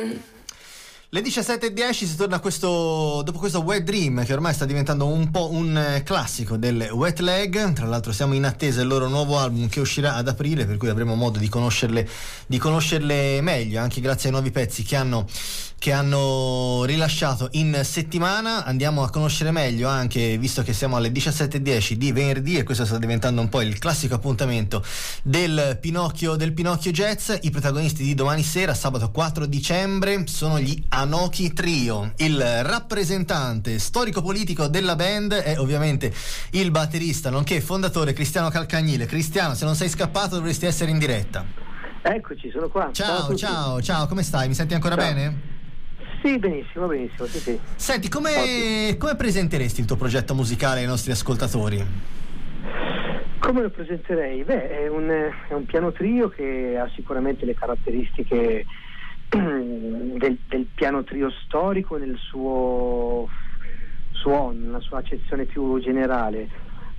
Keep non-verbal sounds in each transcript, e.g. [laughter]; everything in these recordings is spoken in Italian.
again. Le 17.10 si torna a questo, dopo questo Wet Dream che ormai sta diventando un po' un eh, classico del Wet Leg, tra l'altro siamo in attesa del loro nuovo album che uscirà ad aprile per cui avremo modo di conoscerle, di conoscerle meglio anche grazie ai nuovi pezzi che hanno, che hanno rilasciato in settimana. Andiamo a conoscere meglio anche, visto che siamo alle 17.10 di venerdì e questo sta diventando un po' il classico appuntamento del Pinocchio, del Pinocchio Jazz, i protagonisti di domani sera, sabato 4 dicembre, sono gli Anoki Trio. Il rappresentante storico-politico della band è ovviamente il batterista, nonché fondatore Cristiano Calcagnile. Cristiano, se non sei scappato dovresti essere in diretta. Eccoci, sono qua. Ciao, ciao, ciao, come stai? Mi senti ancora Ciao. bene? Sì, benissimo, benissimo, sì, sì. Senti, come, come presenteresti il tuo progetto musicale ai nostri ascoltatori? Come lo presenterei? Beh, è un, è un piano trio che ha sicuramente le caratteristiche del, del piano trio storico nel suo suono, nella sua accezione più generale,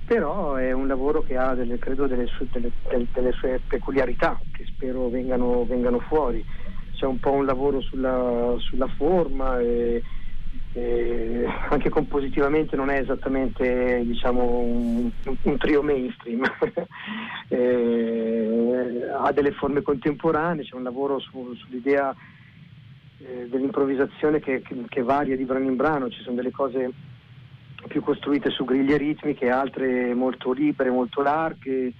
però è un lavoro che ha delle, credo delle sue, delle- del- delle sue peculiarità che spero vengano, vengano fuori. C'è un po' un lavoro sulla, sulla forma e, anche compositivamente non è esattamente diciamo, un, un trio mainstream, [laughs] Eh, ha delle forme contemporanee, c'è un lavoro su- sull'idea eh, dell'improvvisazione che, che- che varia di brano in brano, ci sono delle cose più costruite su griglie ritmiche, altre molto libere, molto larghe.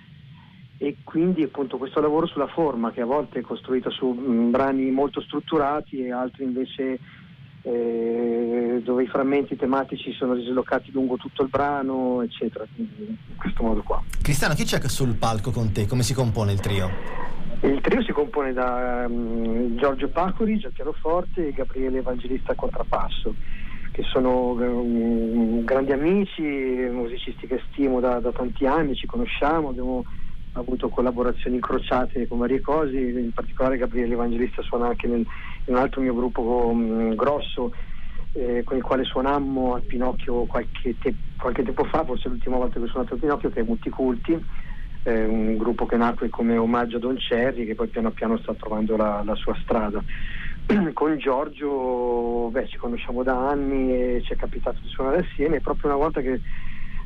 E quindi appunto questo lavoro sulla forma che a volte è costruito su mm, brani molto strutturati e altri invece eh, dove i frammenti tematici sono dislocati lungo tutto il brano, eccetera, quindi in questo modo qua. Cristiano, chi c'è sul palco con te? Come si compone il trio? Il trio si compone da mm, Giorgio Pacori al pianoforte e Gabriele Evangelista al contrappasso, che sono mm, grandi amici, musicisti che stimo da, da tanti anni, ci conosciamo, abbiamo avuto collaborazioni incrociate con varie cose, in particolare Gabriele Evangelista suona anche nel- in un altro mio gruppo mm, grosso eh, con il quale suonammo al Pinocchio qualche, te- qualche tempo fa, forse l'ultima volta che ho suonato al Pinocchio, che è Multiculti, eh, un gruppo che nacque come omaggio a Don Cherry che poi piano piano sta trovando la, la sua strada. [clears throat] Con Giorgio beh, ci conosciamo da anni e ci è capitato di suonare assieme proprio una volta che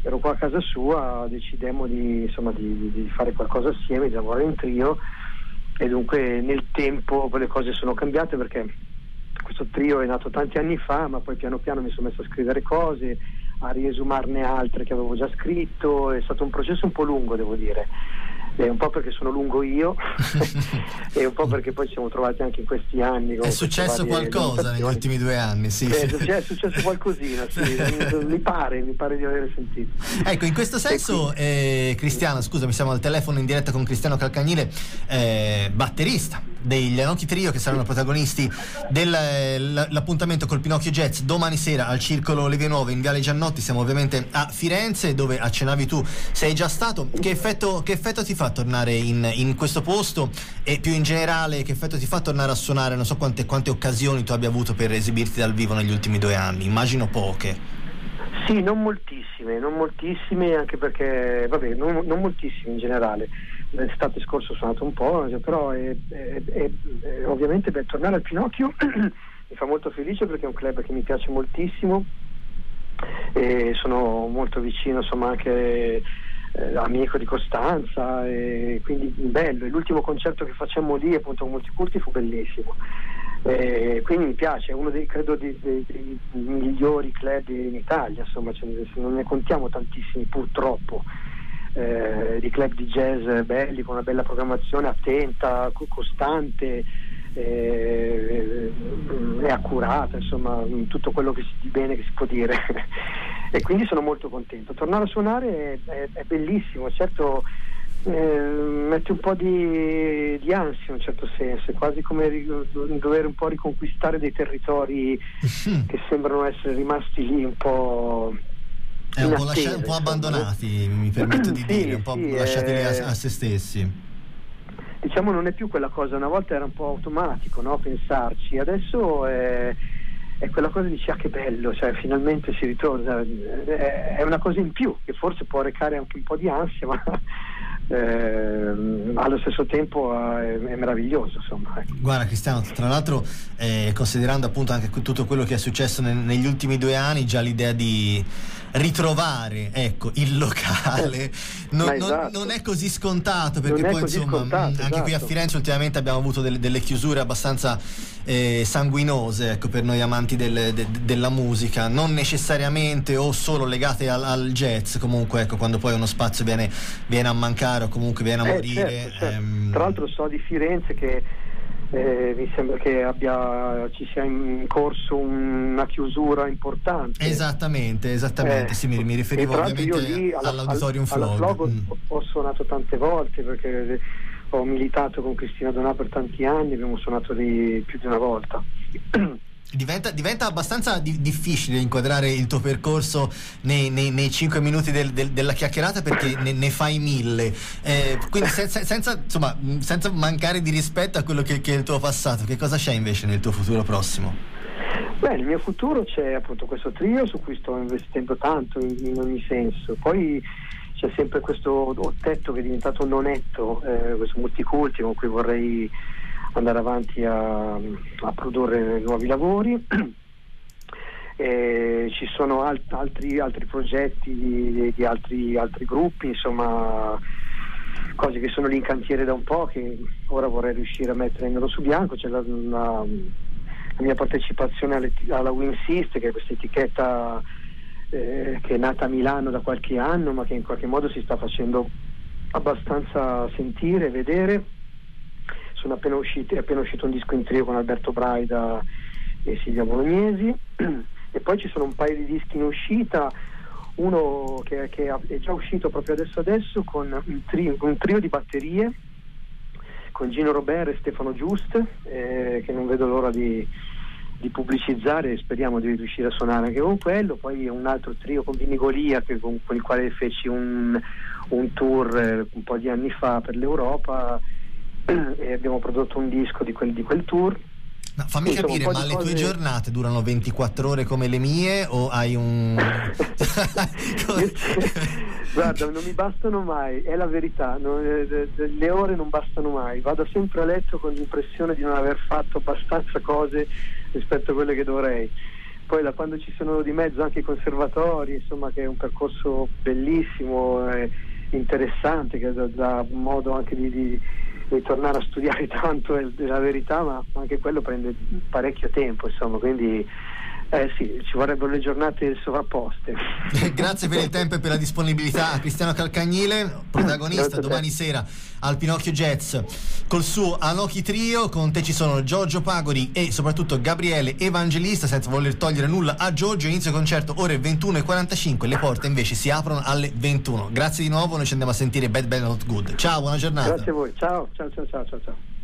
ero qua a casa sua decidemmo di, insomma, di- di fare qualcosa assieme, di lavorare in trio. E dunque nel tempo poi le cose sono cambiate perché questo trio è nato tanti anni fa, ma poi piano piano mi sono messo a scrivere cose, a riesumarne altre che avevo già scritto, è stato un processo un po' lungo devo dire, Eh, un po' perché sono lungo io [laughs] e un po' perché poi ci siamo trovati anche in questi anni. È successo qualcosa negli ultimi due anni, sì. Eh, è successo- qualcosina, sì, [laughs] mi, pare, mi pare di aver sentito. Ecco, in questo senso, eh, Cristiano, scusami, siamo al telefono in diretta con Cristiano Calcagnile, eh, batterista degli Anoki Trio che saranno protagonisti dell'appuntamento col Pinocchio Jazz domani sera al Circolo Leve Nuove in Viale Giannotti. Siamo ovviamente a Firenze dove accennavi tu, sei già stato. Che effetto, che effetto ti fa tornare in, in questo posto e più in generale che effetto ti fa tornare a suonare? Non so quante, quante occasioni tu abbia avuto per esibirti dal vivo negli ultimi due anni, immagino poche. Sì, non moltissime, non moltissime anche perché, vabbè, non, non moltissime in generale. L'estate scorsa ho suonato un po', però è- è- è- ovviamente beh, tornare al Pinocchio [clears throat] mi fa molto felice perché è un club che mi piace moltissimo e sono molto vicino insomma anche eh, amico di Costanza e quindi bello. L'ultimo concerto che facemmo lì appunto con Multiculti fu bellissimo. Eh, quindi mi piace, è uno dei credo dei, dei- dei migliori club in Italia, insomma, ne- non ne contiamo tantissimi purtroppo. eh, di club di jazz belli con una bella programmazione attenta, co- costante eh, e accurata, insomma, tutto quello che si, di bene che si può dire. [laughs] e quindi sono molto contento. Tornare a suonare è, è- è bellissimo, certo eh, mette un po' di, di ansia in un certo senso, è quasi come ri- dover un po' riconquistare dei territori [laughs] che sembrano essere rimasti lì un po'... È un in po', lascia- attesa, un po' abbandonati, mi permetto di [clears throat] Sì, dire, un po' sì, lasciati lì eh. a, a se stessi. diciamo non è più quella cosa, una volta era un po' automatico no? pensarci, adesso è, è quella cosa di dici ah che bello, cioè finalmente si ritorna, è, è una cosa in più che forse può recare anche un po' di ansia, ma eh, allo stesso tempo eh, è, meraviglioso insomma. Ecco. Guarda Cristiano, tra l'altro eh, considerando appunto anche tutto quello che è successo ne, negli ultimi due anni, già l'idea di ritrovare ecco, il locale non, esatto. non, è così scontato perché poi insomma scontato, anche esatto. qui a esatto. Firenze ultimamente abbiamo avuto delle, delle chiusure abbastanza eh, sanguinose ecco, per noi amanti del, de, della musica, non necessariamente o solo legate al, al jazz, comunque ecco, quando poi uno spazio viene, viene a mancare o comunque viene a eh, morire. Certo, certo. Ehm... Tra l'altro so di Firenze che eh, mi sembra che abbia, ci sia in corso una chiusura importante. Esattamente, esattamente, eh, sì, mi, mi riferivo ovviamente lì, alla, all'Auditorium al, Flog. Flog mm. ho suonato tante volte perché ho militato con Cristina Donà per tanti anni, abbiamo suonato lì più di una volta. [clears throat] Diventa, diventa, abbastanza di, difficile inquadrare il tuo percorso nei, 5 minuti del, del, della chiacchierata perché ne, ne fai mille. Eh, quindi senza, senza, insomma, senza, mancare di rispetto a quello che, che, è il tuo passato, che cosa c'è invece nel tuo futuro prossimo? Beh, nel mio futuro c'è appunto questo trio su cui sto investendo tanto in, in ogni senso. Poi c'è sempre questo tetto che è diventato nonetto, eh, questo multiculti con cui vorrei andare avanti a, a produrre nuovi lavori. Eh, [clears throat] ci sono alt- altri, altri, progetti di, di altri, altri, gruppi, insomma cose che sono lì in cantiere da un po' che ora vorrei riuscire a mettere nero su bianco. C'è la, la, la mia partecipazione alla Winsist, che è questa etichetta eh, che è nata a Milano da qualche anno ma che in qualche modo si sta facendo abbastanza sentire e vedere sono appena usciti, è appena uscito un disco in trio con Alberto Braida e Silvia Bolognesi. [clears throat] E poi ci sono un paio di dischi in uscita. Uno che, che è già uscito proprio adesso adesso con un trio, un trio di batterie con Gino Robert e Stefano Giust eh, che non vedo l'ora di, di pubblicizzare e speriamo di riuscire a suonare anche con quello. Poi un altro trio con Vini Golia con, con, il quale feci un, un tour eh, un po' di anni fa per l'Europa e abbiamo prodotto un disco di quel, di quel tour. No, fammi Insomma, capire, ma le cose... tue giornate durano 24 ore come le mie o hai un... [laughs] Guarda, non mi bastano mai, è la verità, non, eh, le ore non bastano mai, vado sempre a letto con l'impressione di non aver fatto abbastanza cose rispetto a quelle che dovrei. Poi da quando ci sono di mezzo anche i conservatori, insomma che è un percorso bellissimo, eh, interessante, che dà, modo anche di, di di tornare a studiare [laughs] tanto è, la verità, ma anche quello prende parecchio tempo, insomma, quindi eh sì, ci vorrebbero le giornate sovrapposte. [laughs] Grazie per il tempo e per la disponibilità Cristiano Calcagnile, protagonista domani sera al Pinocchio Jazz col suo Anoki Trio. Con te ci sono Giorgio Pagori e soprattutto Gabriele Evangelista. Senza voler togliere nulla a Giorgio, inizio concerto ore 21.45. Le porte invece si aprono alle 21. Grazie di nuovo, noi ci andiamo a sentire Bad Bad Not Good. Ciao, buona giornata. Grazie a voi, ciao, ciao, ciao, ciao. ciao.